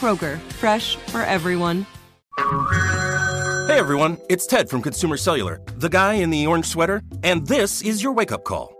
Kroger, fresh for everyone. Hey everyone, it's Ted from Consumer Cellular, the guy in the orange sweater, and this is your wake up call.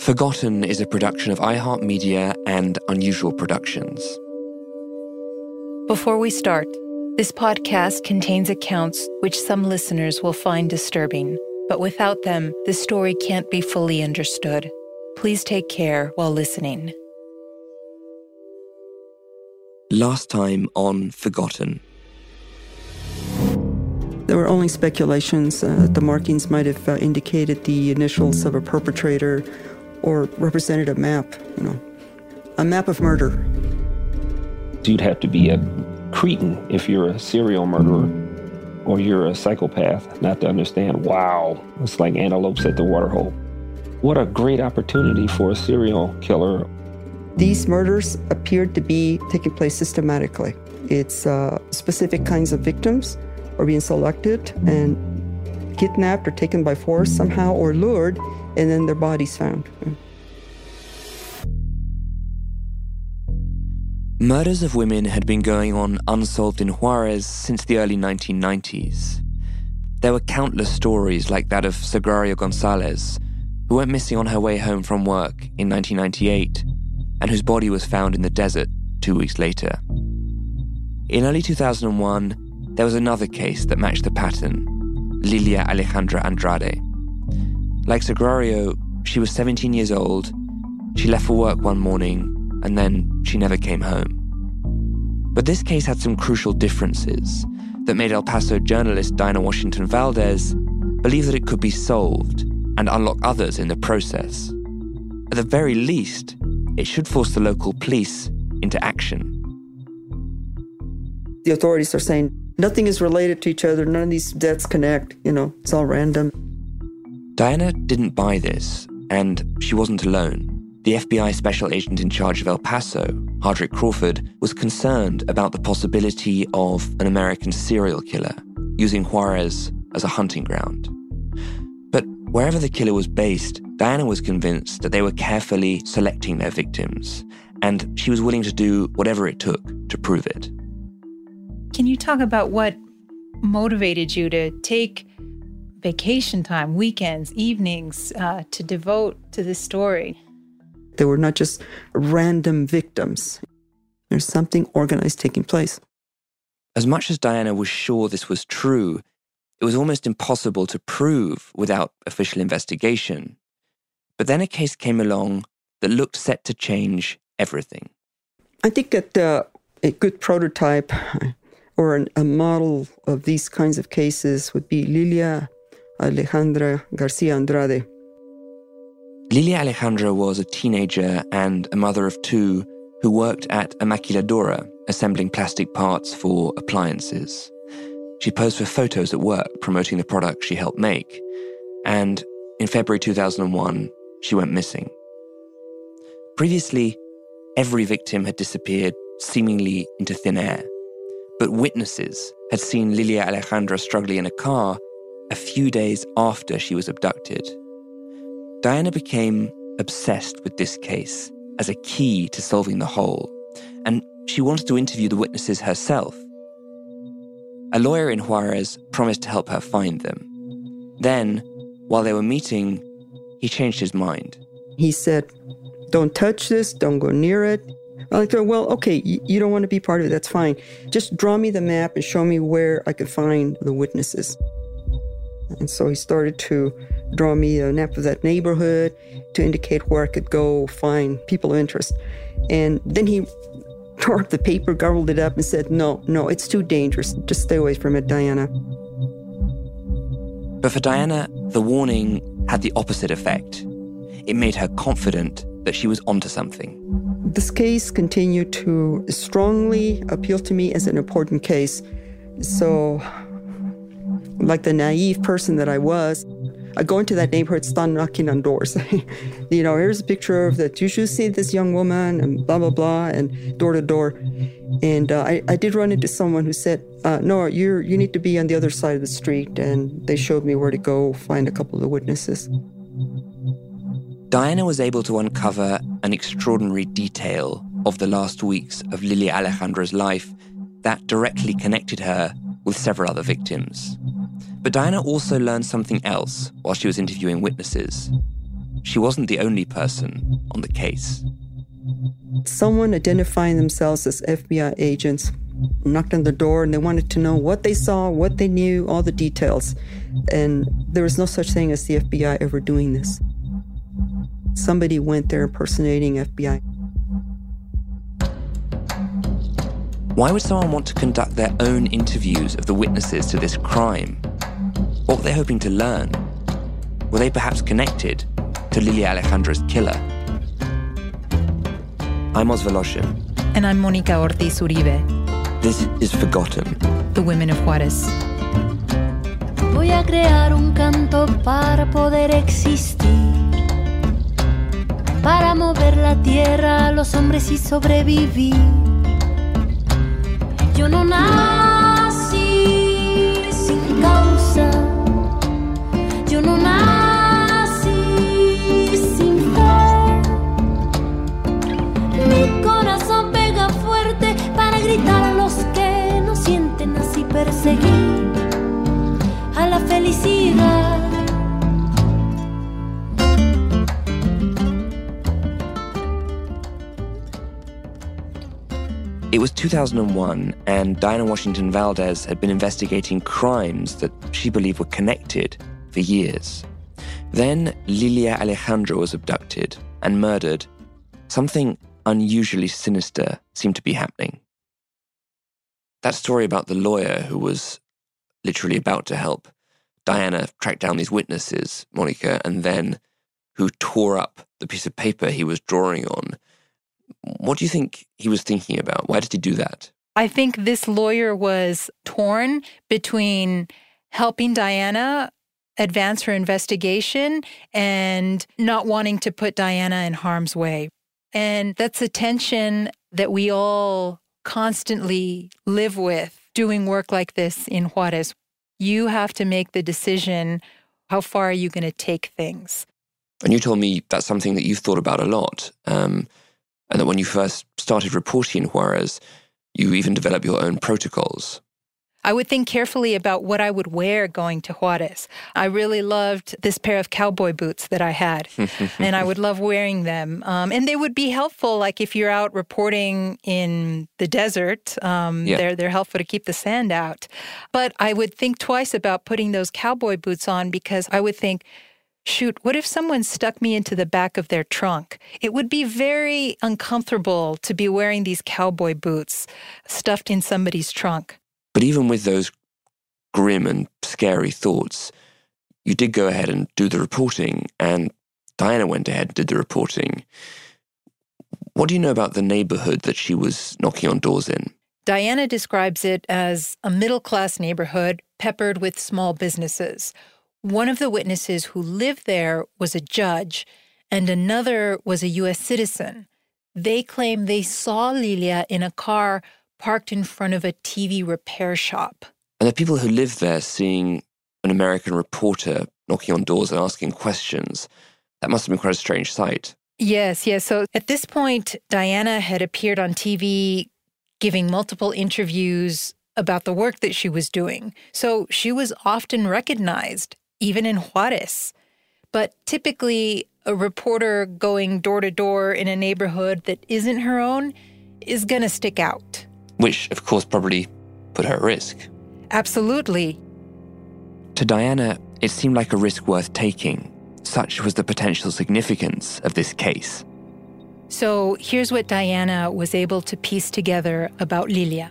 Forgotten is a production of iHeartMedia and Unusual Productions. Before we start, this podcast contains accounts which some listeners will find disturbing, but without them, the story can't be fully understood. Please take care while listening. Last time on Forgotten. There were only speculations. Uh, the markings might have uh, indicated the initials of a perpetrator or represented a map, you know, a map of murder. You'd have to be a cretin if you're a serial murderer or you're a psychopath not to understand, wow, it's like antelopes at the waterhole. What a great opportunity for a serial killer. These murders appeared to be taking place systematically. It's uh, specific kinds of victims are being selected and kidnapped or taken by force somehow or lured and then their bodies found. Murders of women had been going on unsolved in Juarez since the early 1990s. There were countless stories like that of Sagrario Gonzalez, who went missing on her way home from work in 1998 and whose body was found in the desert two weeks later. In early 2001, there was another case that matched the pattern Lilia Alejandra Andrade. Like Sagrario, she was 17 years old. She left for work one morning and then she never came home. But this case had some crucial differences that made El Paso journalist Diana Washington Valdez believe that it could be solved and unlock others in the process. At the very least, it should force the local police into action. The authorities are saying nothing is related to each other, none of these deaths connect, you know, it's all random. Diana didn't buy this, and she wasn't alone. The FBI special agent in charge of El Paso, Hardrick Crawford, was concerned about the possibility of an American serial killer using Juarez as a hunting ground. But wherever the killer was based, Diana was convinced that they were carefully selecting their victims, and she was willing to do whatever it took to prove it. Can you talk about what motivated you to take vacation time, weekends, evenings uh, to devote to this story? They were not just random victims. There's something organized taking place. As much as Diana was sure this was true, it was almost impossible to prove without official investigation. But then a case came along that looked set to change everything. I think that uh, a good prototype or an, a model of these kinds of cases would be Lilia Alejandra Garcia Andrade. Lilia Alejandra was a teenager and a mother of two who worked at a maquiladora, assembling plastic parts for appliances. She posed for photos at work promoting the product she helped make, and in February 2001, she went missing. Previously, every victim had disappeared seemingly into thin air, but witnesses had seen Lilia Alejandra struggling in a car a few days after she was abducted. Diana became obsessed with this case as a key to solving the whole, and she wanted to interview the witnesses herself. A lawyer in Juarez promised to help her find them. Then, while they were meeting, he changed his mind. He said, Don't touch this, don't go near it. I like, well, okay, you, don't want to be part of it, that's fine. Just draw me the map and show me where I could find the witnesses. And so he started to draw me a map of that neighborhood to indicate where I could go find people of interest. And then he tore up the paper, gobbled it up, and said, No, no, it's too dangerous. Just stay away from it, Diana. But for Diana, the warning had the opposite effect. It made her confident that she was onto something. This case continued to strongly appeal to me as an important case. So, like the naive person that I was, I go into that neighborhood, start knocking on doors. you know, here's a picture of that. You should see this young woman, and blah blah blah, and door to door. And uh, I, I did run into someone who said, uh, "No, you you need to be on the other side of the street." And they showed me where to go find a couple of witnesses. Diana was able to uncover an extraordinary detail of the last weeks of Lilia Alejandra's life that directly connected her with several other victims. But Diana also learned something else while she was interviewing witnesses. She wasn't the only person on the case. Someone identifying themselves as FBI agents knocked on the door and they wanted to know what they saw, what they knew, all the details. And there was no such thing as the FBI ever doing this. Somebody went there impersonating FBI. Why would someone want to conduct their own interviews of the witnesses to this crime? What were they hoping to learn? Were they perhaps connected to Lilia Alejandra's killer? I'm Oz Woloshyn. And I'm Monica Ortiz Uribe. This is Forgotten. The Women of Juarez. Voy a crear un canto para poder existir. Para mover la tierra a los hombres y sobrevivir. Yo no nací sin causa. Yo no nací sin fe. Mi corazón pega fuerte para gritar a los que no sienten así perseguir a la felicidad. It was 2001, and Diana Washington Valdez had been investigating crimes that she believed were connected for years. Then Lilia Alejandra was abducted and murdered. Something unusually sinister seemed to be happening. That story about the lawyer who was literally about to help Diana track down these witnesses, Monica, and then who tore up the piece of paper he was drawing on what do you think he was thinking about? Why did he do that? I think this lawyer was torn between helping Diana advance her investigation and not wanting to put Diana in harm's way. And that's a tension that we all constantly live with doing work like this in Juarez. You have to make the decision how far are you going to take things? And you told me that's something that you've thought about a lot. Um, and that when you first started reporting in Juarez, you even developed your own protocols. I would think carefully about what I would wear going to Juarez. I really loved this pair of cowboy boots that I had, and I would love wearing them. Um, and they would be helpful, like if you're out reporting in the desert. Um, yeah. They're they're helpful to keep the sand out. But I would think twice about putting those cowboy boots on because I would think shoot, what if someone stuck me into the back of their trunk? It would be very uncomfortable to be wearing these cowboy boots stuffed in somebody's trunk. But even with those grim and scary thoughts, you did go ahead and do the reporting, and Diana went ahead and did the reporting. What do you know about the neighborhood that she was knocking on doors in? Diana describes it as a middle class neighborhood peppered with small businesses. One of the witnesses who lived there was a judge, and another was a U.S. citizen. They claim they saw Lilia in a car parked in front of a TV repair shop. And the people who lived there seeing an American reporter knocking on doors and asking questions, that must have been quite a strange sight. Yes, yes. So at this point, Diana had appeared on TV giving multiple interviews about the work that she was doing. So she was often recognized, even in Juarez. But typically, a reporter going door to door in a neighborhood that isn't her own is going to stick out. Which, of course, probably put her at risk. Absolutely. To Diana, it seemed like a risk worth taking. Such was the potential significance of this case. So here's what Diana was able to piece together about Lilia.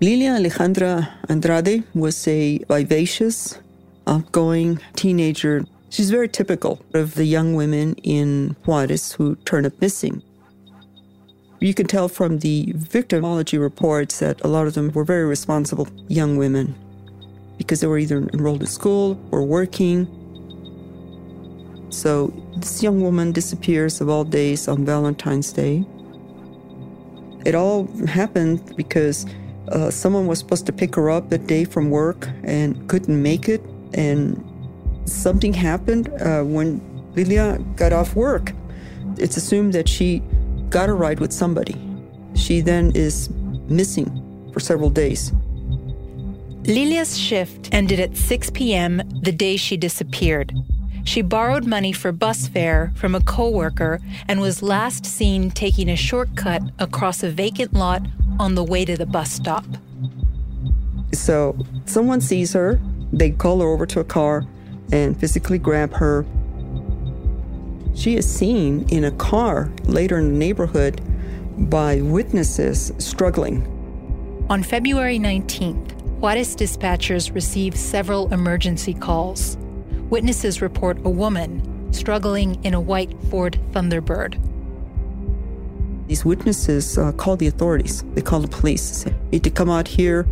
Lilia Alejandra Andrade was a vivacious, outgoing teenager. She's very typical of the young women in Juarez who turn up missing. You can tell from the victimology reports that a lot of them were very responsible young women because they were either enrolled in school or working so this young woman disappears of all days on Valentine's Day. It all happened because uh, someone was supposed to pick her up that day from work and couldn't make it. And something happened uh, when Lilia got off work. It's assumed that she got a ride with somebody. She then is missing for several days. Lilia's shift ended at 6 p.m. the day she disappeared. She borrowed money for bus fare from a coworker and was last seen taking a shortcut across a vacant lot on the way to the bus stop. So someone sees her, they call her over to a car and physically grab her. She is seen in a car later in the neighborhood by witnesses struggling. On February 19th, Juarez dispatchers received several emergency calls witnesses report a woman struggling in a white Ford Thunderbird. These witnesses uh, called the authorities. They call the police, need to come out here.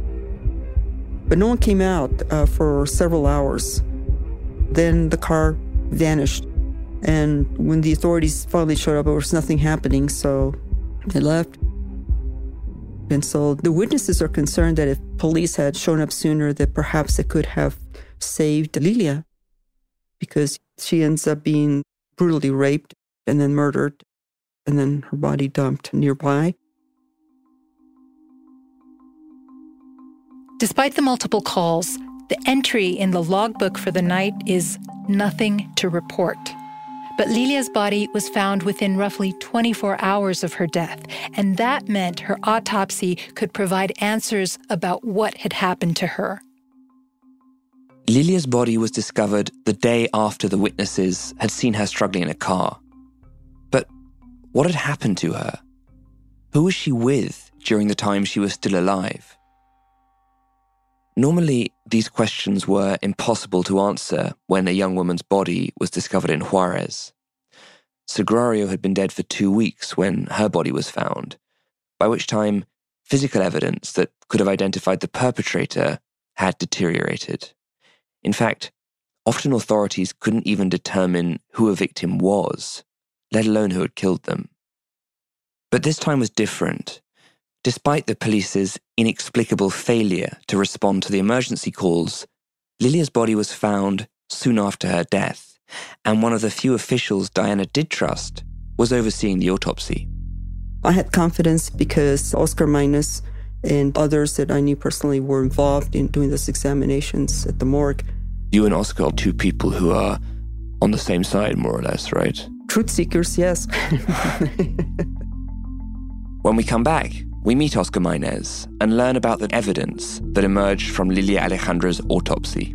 But no one came out uh, for several hours. Then the car vanished. And when the authorities finally showed up, there was nothing happening, so they left. And so the witnesses are concerned that if police had shown up sooner, that perhaps they could have saved Lilia because she ends up being brutally raped and then murdered, and then her body dumped nearby. Despite the multiple calls, the entry in the logbook for the night is nothing to report. But Lilia's body was found within roughly 24 hours of her death, and that meant her autopsy could provide answers about what had happened to her. Lilia's body was discovered the day after the witnesses had seen her struggling in a car. But what had happened to her? Who was she with during the time she was still alive? Normally, these questions were impossible to answer when a young woman's body was discovered in Juarez. Sagrario had been dead for two weeks when her body was found, by which time physical evidence that could have identified the perpetrator had deteriorated. In fact, often authorities couldn't even determine who a victim was, let alone who had killed them. But this time was different. Despite the police's inexplicable failure to respond to the emergency calls, Lilia's body was found soon after her death, and one of the few officials Diana did trust was overseeing the autopsy. I had confidence because Oscar and others that I knew personally were involved in doing those examinations at the morgue. You and Oscar are two people who are on the same side, more or less, right? Truth seekers, yes. when we come back, we meet Oscar Maynez and learn about the evidence that emerged from Lilia Alejandra's autopsy.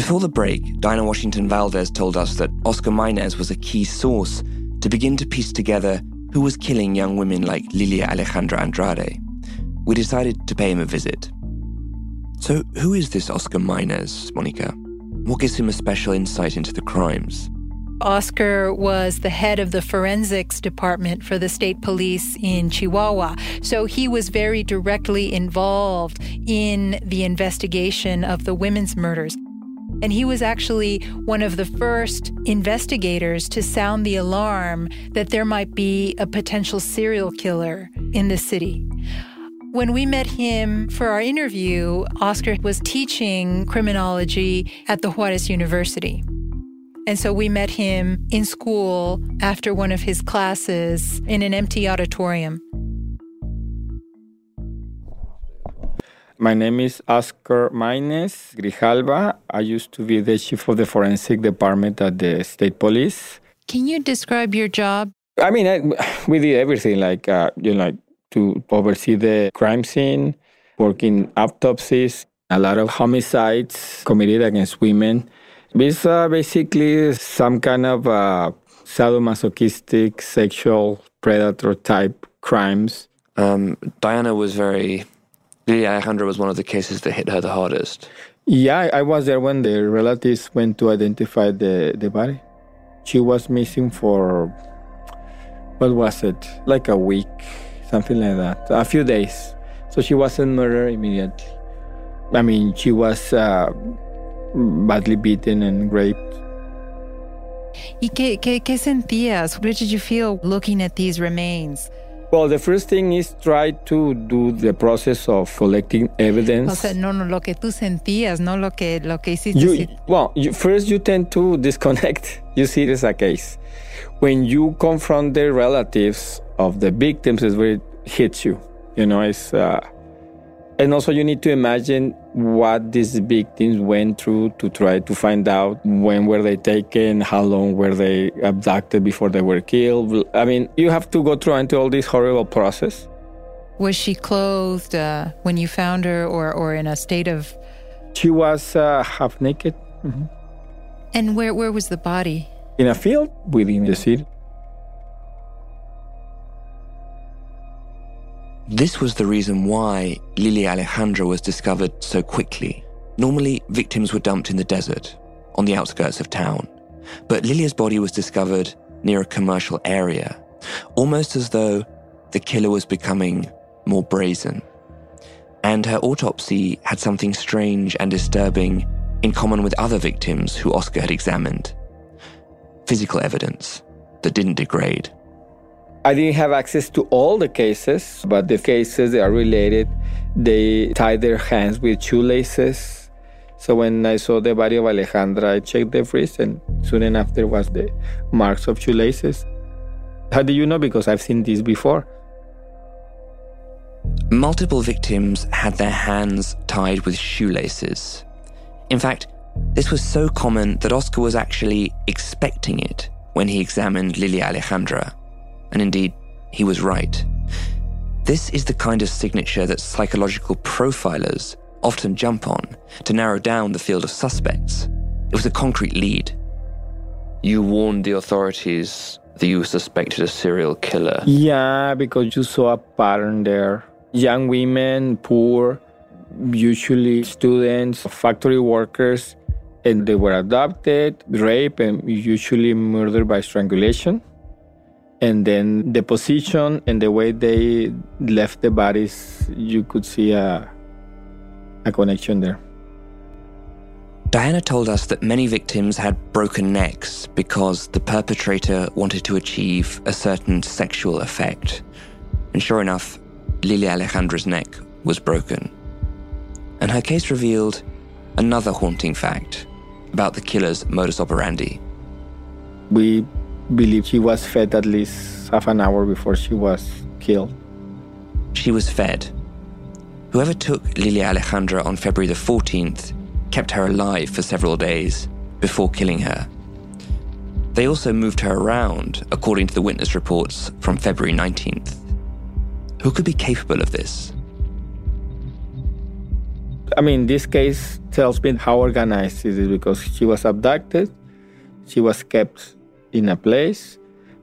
Before the break, Diana Washington Valdez told us that Oscar Maynez was a key source to begin to piece together who was killing young women like Lilia Alejandra Andrade. We decided to pay him a visit. So, who is this Oscar Maynez, Monica? What gives him a special insight into the crimes? Oscar was the head of the forensics department for the state police in Chihuahua. So he was very directly involved in the investigation of the women's murders. And he was actually one of the first investigators to sound the alarm that there might be a potential serial killer in the city. When we met him for our interview, Oscar was teaching criminology at the Juarez University. And so we met him in school after one of his classes in an empty auditorium. My name is Oscar Maynez Grijalva. I used to be the chief of the forensic department at the state police. Can you describe your job? I mean, I, we did everything like, uh, you know, like to oversee the crime scene, working autopsies, a lot of homicides committed against women. It's uh, basically some kind of uh, sadomasochistic sexual predator type crimes. Um, Diana was very. Lilia Alejandra was one of the cases that hit her the hardest. Yeah, I was there when the relatives went to identify the, the body. She was missing for, what was it, like a week, something like that, a few days. So she wasn't murdered immediately. I mean, she was uh, badly beaten and raped. ¿Y qué, qué, qué sentías? What did you feel looking at these remains? Well, the first thing is try to do the process of collecting evidence. O sea, no, no, lo que tú sentías, no lo que, lo que hiciste. You, well, you, first you tend to disconnect. You see it as a case. When you confront the relatives of the victims, is where it hits you. You know, it's uh, and also you need to imagine what these victims went through to try to find out when were they taken, how long were they abducted before they were killed. I mean, you have to go through into all this horrible process. Was she clothed uh, when you found her, or or in a state of? She was uh, half naked. Mm-hmm. And where where was the body? In a field within the city. This was the reason why Lilia Alejandra was discovered so quickly. Normally, victims were dumped in the desert, on the outskirts of town. But Lilia's body was discovered near a commercial area, almost as though the killer was becoming more brazen. And her autopsy had something strange and disturbing in common with other victims who Oscar had examined physical evidence that didn't degrade. I didn't have access to all the cases, but the cases that are related, they tied their hands with shoelaces. So when I saw the body of Alejandra, I checked the wrist, and soon after was the marks of shoelaces. How do you know? Because I've seen this before. Multiple victims had their hands tied with shoelaces. In fact, this was so common that Oscar was actually expecting it when he examined Lilia Alejandra. And indeed, he was right. This is the kind of signature that psychological profilers often jump on to narrow down the field of suspects. It was a concrete lead. You warned the authorities that you suspected a serial killer. Yeah, because you saw a pattern there. Young women, poor, usually students, factory workers, and they were adopted, raped, and usually murdered by strangulation. And then the position and the way they left the bodies, you could see a, a connection there. Diana told us that many victims had broken necks because the perpetrator wanted to achieve a certain sexual effect. And sure enough, Lilia Alejandra's neck was broken. And her case revealed another haunting fact about the killer's modus operandi. We believe she was fed at least half an hour before she was killed. She was fed. Whoever took Lilia Alejandra on February the 14th kept her alive for several days before killing her. They also moved her around, according to the witness reports from February 19th. Who could be capable of this? I mean, this case tells me how organized it is because she was abducted, she was kept in a place.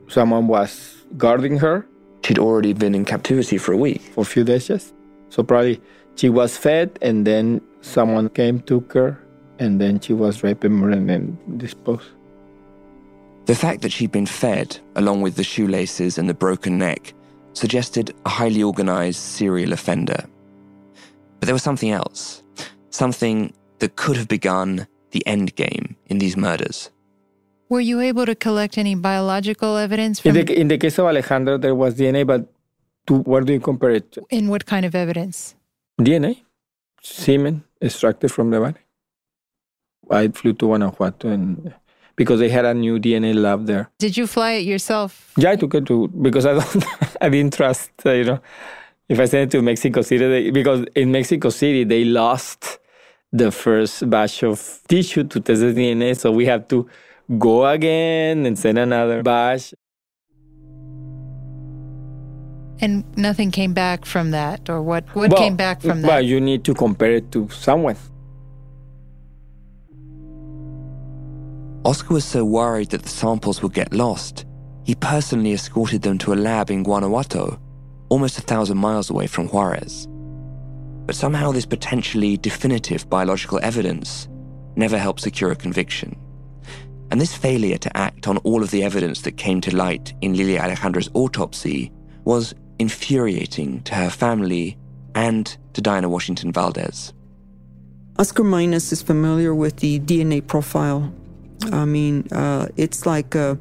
Someone was guarding her. She'd already been in captivity for a week. For a few days, yes. So probably she was fed and then someone came, took her, and then she was raped and and disposed. The fact that she'd been fed, along with the shoelaces and the broken neck, suggested a highly organized serial offender. But there was something else, something that could have begun the end game in these murders. Were you able to collect any biological evidence? From... In, the, in the case of Alejandra, there was DNA, but to where do you compare it to? In what kind of evidence? DNA, semen extracted from the body. I flew to Guanajuato and because they had a new DNA lab there. Did you fly it yourself? Yeah, I took it to because I don't, I didn't trust, uh, you know, if I sent it to Mexico City, they, because in Mexico City they lost the first batch of tissue to test the DNA, so we have to go again and send another batch. And nothing came back from that, or what? What well, came back from that? Well, you need to compare it to someone. Oscar was so worried that the samples would get lost, he personally escorted them to a lab in Guanajuato, almost a thousand miles away from Juarez. But somehow, this potentially definitive biological evidence never helped secure a conviction. And this failure to act on all of the evidence that came to light in Lilia Alejandra's autopsy was infuriating to her family and to Diana Washington Valdez. Oscar Maynez is familiar with the DNA profile I mean, uh, it's like uh,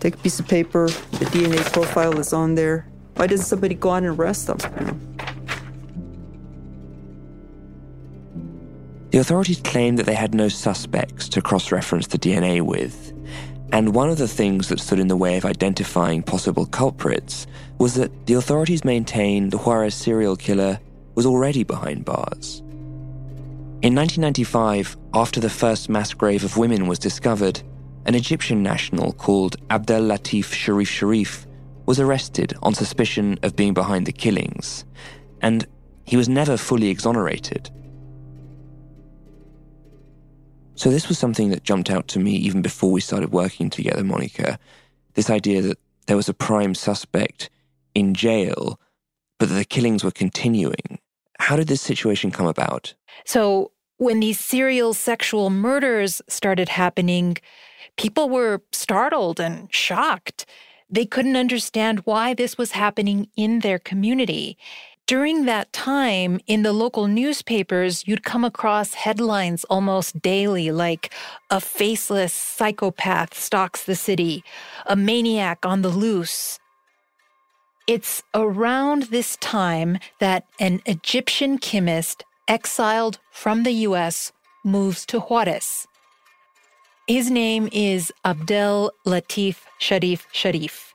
take a piece of paper, the DNA profile is on there. Why doesn't somebody go out and arrest them? You know? The authorities claimed that they had no suspects to cross reference the DNA with. And one of the things that stood in the way of identifying possible culprits was that the authorities maintained the Juarez serial killer was already behind bars. In 1995, after the first mass grave of women was discovered, an Egyptian national called Abdel Latif Sharif Sharif was arrested on suspicion of being behind the killings, and he was never fully exonerated. So, this was something that jumped out to me even before we started working together, Monica. This idea that there was a prime suspect in jail, but that the killings were continuing. How did this situation come about? So, when these serial sexual murders started happening, people were startled and shocked. They couldn't understand why this was happening in their community. During that time, in the local newspapers, you'd come across headlines almost daily like a faceless psychopath stalks the city, a maniac on the loose. It's around this time that an Egyptian chemist exiled from the US moves to Juarez. His name is Abdel Latif Sharif Sharif.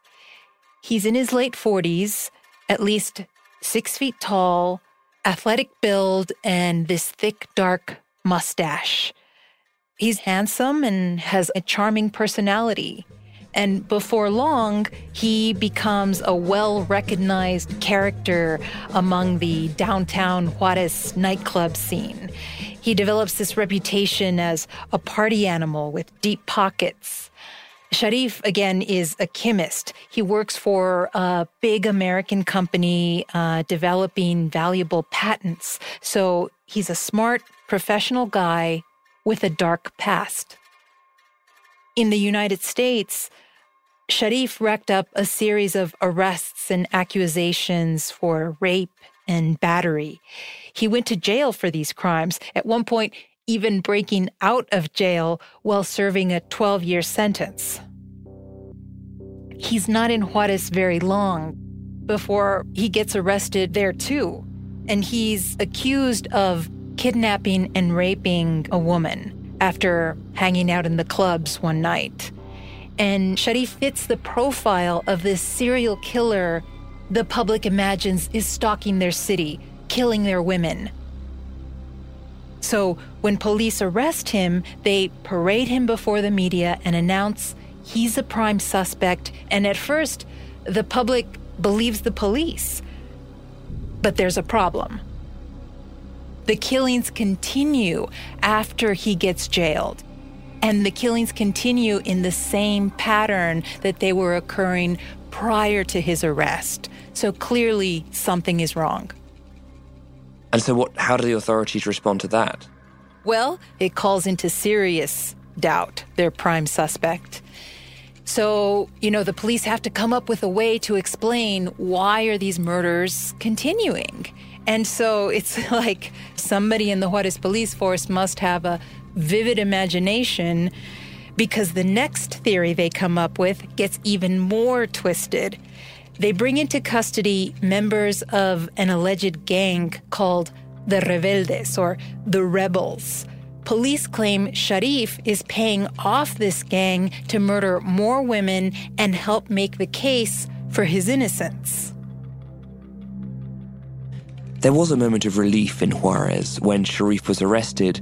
He's in his late 40s, at least six feet tall, athletic build, and this thick, dark mustache. He's handsome and has a charming personality. And before long, he becomes a well recognized character among the downtown Juarez nightclub scene. He develops this reputation as a party animal with deep pockets. Sharif, again, is a chemist. He works for a big American company uh, developing valuable patents. So he's a smart, professional guy with a dark past. In the United States, Sharif racked up a series of arrests and accusations for rape and battery. He went to jail for these crimes, at one point, even breaking out of jail while serving a 12 year sentence. He's not in Juarez very long before he gets arrested there too. And he's accused of kidnapping and raping a woman after hanging out in the clubs one night. And Sharif fits the profile of this serial killer the public imagines is stalking their city, killing their women. So when police arrest him, they parade him before the media and announce he's a prime suspect. And at first, the public believes the police. But there's a problem. The killings continue after he gets jailed. And the killings continue in the same pattern that they were occurring prior to his arrest. So clearly something is wrong. And so what how do the authorities respond to that? Well, it calls into serious doubt their prime suspect. So, you know, the police have to come up with a way to explain why are these murders continuing? And so it's like somebody in the Juarez police force must have a vivid imagination because the next theory they come up with gets even more twisted. They bring into custody members of an alleged gang called the Rebeldes or the Rebels. Police claim Sharif is paying off this gang to murder more women and help make the case for his innocence. There was a moment of relief in Juarez when Sharif was arrested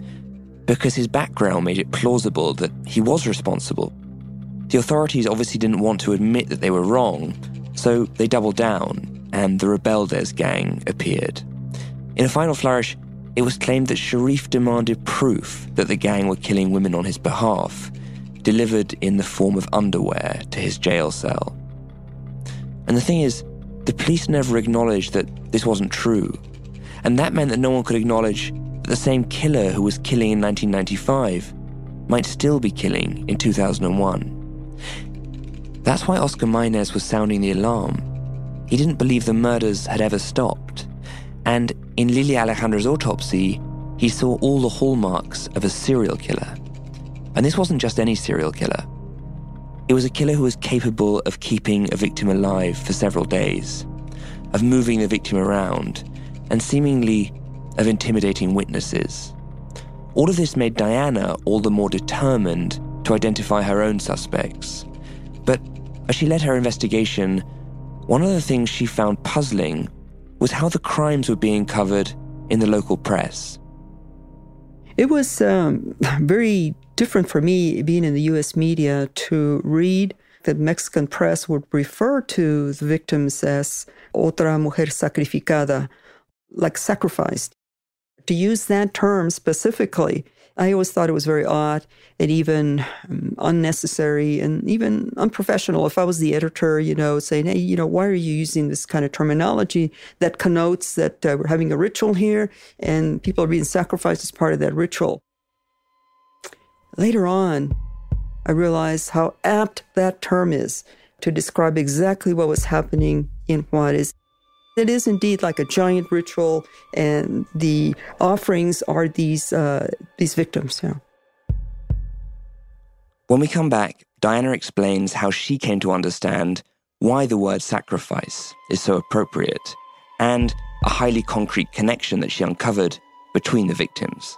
because his background made it plausible that he was responsible. The authorities obviously didn't want to admit that they were wrong, so they doubled down, and the Rebeldes gang appeared. In a final flourish, it was claimed that Sharif demanded proof that the gang were killing women on his behalf, delivered in the form of underwear to his jail cell. And the thing is, the police never acknowledged that this wasn't true. And that meant that no one could acknowledge that the same killer who was killing in 1995 might still be killing in 2001. That's why Oscar Maynez was sounding the alarm. He didn't believe the murders had ever stopped. And in Lilia Alejandra's autopsy, he saw all the hallmarks of a serial killer And this wasn't just any serial killer. It was a killer who was capable of keeping a victim alive for several days, of moving the victim around, and seemingly of intimidating witnesses. All of this made Diana all the more determined to identify her own suspects. As she led her investigation, one of the things she found puzzling was how the crimes were being covered in the local press. It was um, very different for me, being in the US media, to read that Mexican press would refer to the victims as otra mujer sacrificada, like sacrificed. To use that term specifically I always thought it was very odd and even um, unnecessary and even unprofessional. If I was the editor, you know, saying, hey, you know, why are you using this kind of terminology that connotes that uh, we're having a ritual here and people are being sacrificed as part of that ritual? Later on, I realized how apt that term is to describe exactly what was happening in Juarez. It is indeed like a giant ritual, and the offerings are these uh, these victims. Yeah. When we come back, Diana explains how she came to understand why the word sacrifice is so appropriate, and a highly concrete connection that she uncovered between the victims.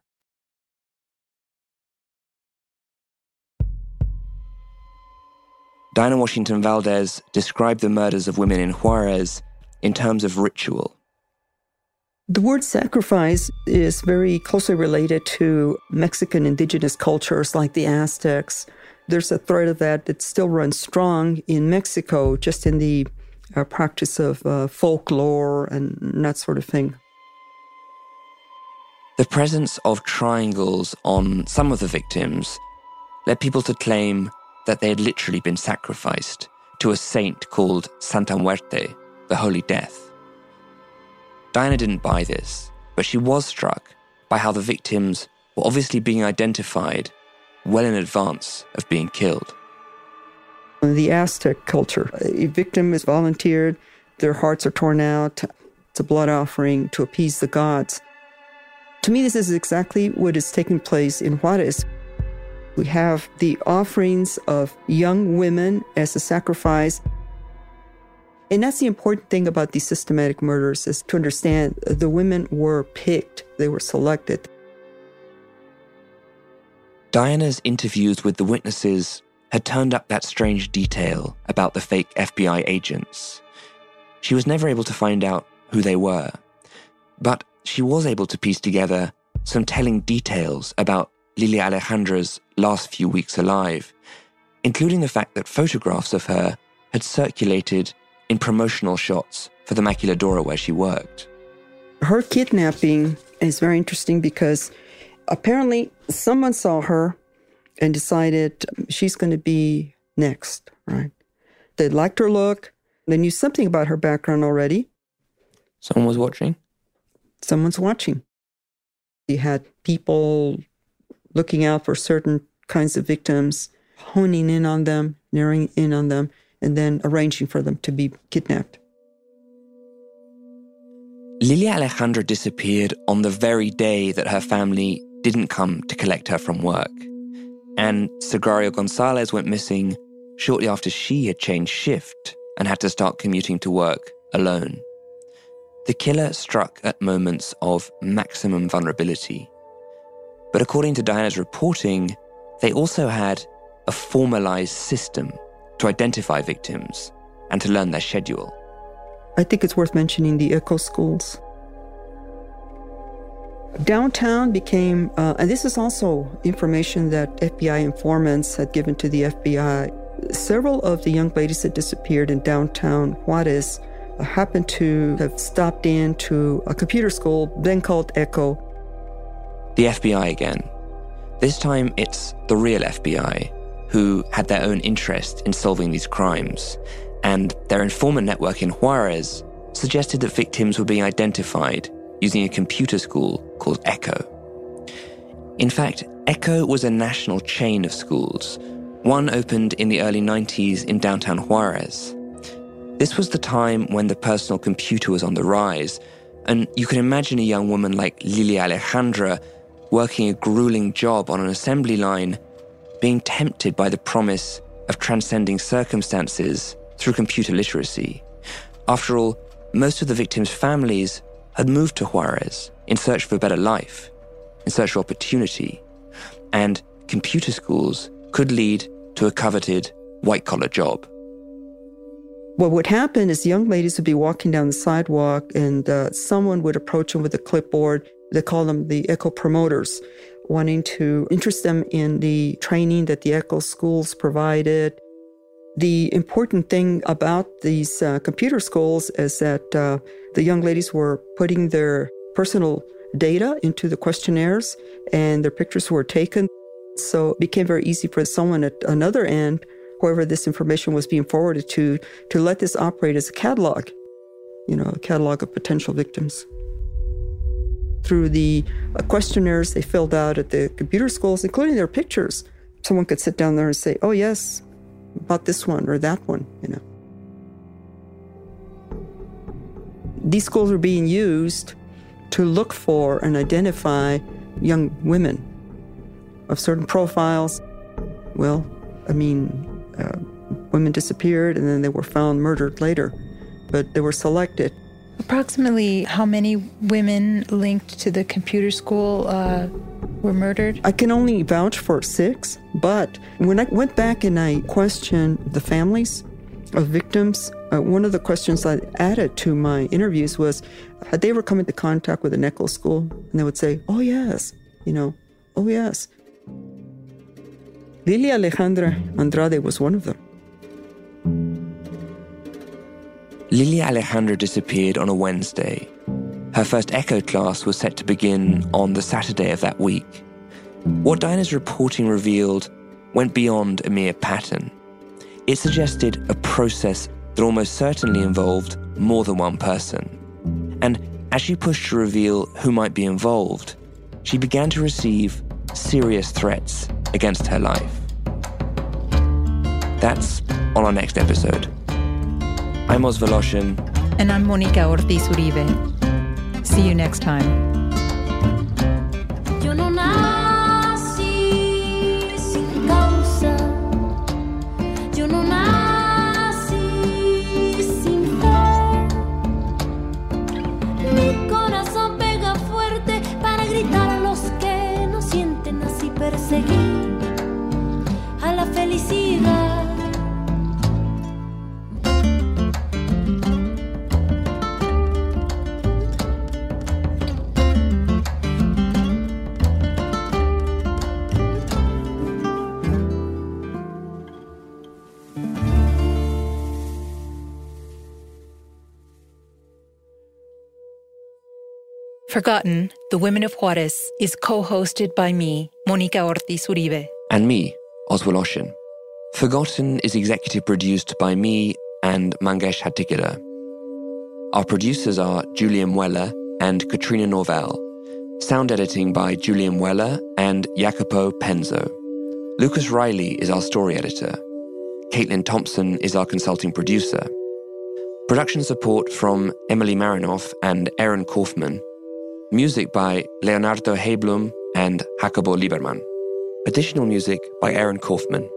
Diana Washington Valdez described the murders of women in Juarez in terms of ritual. The word sacrifice is very closely related to Mexican indigenous cultures like the Aztecs. There's a thread of that that still runs strong in Mexico, just in the uh, practice of uh, folklore and that sort of thing. The presence of triangles on some of the victims led people to claim that they had literally been sacrificed to a saint called Santa Muerte, the Holy Death. Diana didn't buy this, but she was struck by how the victims were obviously being identified well in advance of being killed. In the Aztec culture, a victim is volunteered, their hearts are torn out, it's a blood offering to appease the gods. To me, this is exactly what is taking place in Juarez. We have the offerings of young women as a sacrifice. And that's the important thing about these systematic murders is to understand the women were picked, they were selected. Diana's interviews with the witnesses had turned up that strange detail about the fake FBI agents. She was never able to find out who they were, but she was able to piece together some telling details about Lilia Alejandra's last few weeks alive, including the fact that photographs of her had circulated in promotional shots for the Maquiladora where she worked. Her kidnapping is very interesting because apparently someone saw her and decided she's going to be next, right? They liked her look. They knew something about her background already. Someone was watching? Someone's watching. You had people looking out for certain kinds of victims, honing in on them, narrowing in on them, and then arranging for them to be kidnapped. Lilia Alejandra disappeared on the very day that her family didn't come to collect her from work. And Sagrario Gonzalez went missing shortly after she had changed shift and had to start commuting to work alone. The killer struck at moments of maximum vulnerability. But according to Diana's reporting, they also had a formalized system to identify victims and to learn their schedule. I think it's worth mentioning the ECCO schools. Downtown became, uh, and this is also information that FBI informants had given to the FBI. Several of the young ladies that disappeared in downtown Juarez uh, happened to have stopped in to a computer school, then called ECCO, the FBI again. This time it's the real FBI, who had their own interest in solving these crimes, and their informant network in Juarez suggested that victims were being identified using a computer school called ECCO. In fact, ECCO was a national chain of schools. One opened in the early 90s in downtown Juarez. This was the time when the personal computer was on the rise, and you can imagine a young woman like Lilia Alejandra working a grueling job on an assembly line, being tempted by the promise of transcending circumstances through computer literacy. After all, most of the victims' families had moved to Juarez in search of a better life, in search of opportunity, and computer schools could lead to a coveted white collar job. What would happen is young ladies would be walking down the sidewalk and uh, someone would approach them with a clipboard they call them the ECCO promoters, wanting to interest them in the training that the ECCO schools provided. The important thing about these uh, computer schools is that uh, the young ladies were putting their personal data into the questionnaires and their pictures were taken. So it became very easy for someone at another end, whoever this information was being forwarded to, to let this operate as a catalog, you know, a catalog of potential victims through the uh, questionnaires they filled out at the computer schools, including their pictures. Someone could sit down there and say, "Oh yes, about this one or that one," you know. these schools were being used to look for and identify young women of certain profiles. Well, I mean, uh, women disappeared and then they were found murdered later, but they were selected. Approximately how many women linked to the computer school uh, were murdered? I can only vouch for six, but when I went back and I questioned the families of victims, uh, one of the questions I added to my interviews was had they ever come into contact with the Eccles school? And they would say, oh, yes, you know, oh, yes. Lilia Alejandra Andrade was one of them. Lilia Alejandra disappeared on a Wednesday. Her first ECCO class was set to begin on the Saturday of that week. What Diana's reporting revealed went beyond a mere pattern. It suggested a process that almost certainly involved more than one person. And as she pushed to reveal who might be involved, she began to receive serious threats against her life. That's on our next episode. I'm Oz. And I'm Monica Ortiz Uribe. See you next time. Forgotten, The Women of Juarez is co hosted by me, Monica Ortiz Uribe. And me, Oz Woloshyn. Forgotten is executive produced by me and Mangesh Hattikudur. Our producers are Julian Weller and Katrina Norvell. Sound editing by Julian Weller and Jacopo Penzo. Lucas Riley is our story editor. Caitlin Thompson is our consulting producer. Production support from Emily Marinoff and Aaron Kaufman. Music by Leonardo Heiblum and Jacobo Lieberman. Additional music by Aaron Kaufman.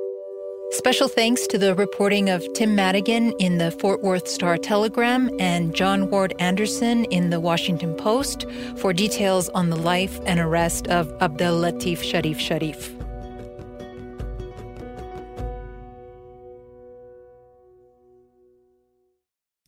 Special thanks to the reporting of Tim Madigan in the Fort Worth Star Telegram and John Ward Anderson in the Washington Post for details on the life and arrest of Abdel Latif Sharif Sharif.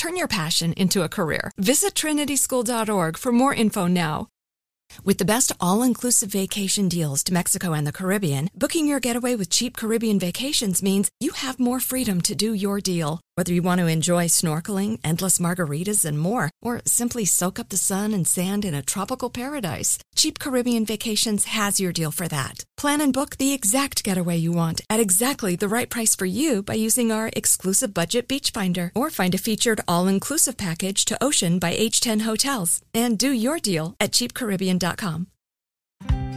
Turn your passion into a career. Visit trinityschool.org for more info now. With the best all inclusive vacation deals to Mexico and the Caribbean, booking your getaway with cheap Caribbean vacations means you have more freedom to do your deal. Whether you want to enjoy snorkeling, endless margaritas, and more, or simply soak up the sun and sand in a tropical paradise, Cheap Caribbean Vacations has your deal for that. Plan and book the exact getaway you want at exactly the right price for you by using our exclusive budget beach finder or find a featured all-inclusive package to Ocean by H10 Hotels and do your deal at cheapcaribbean.com.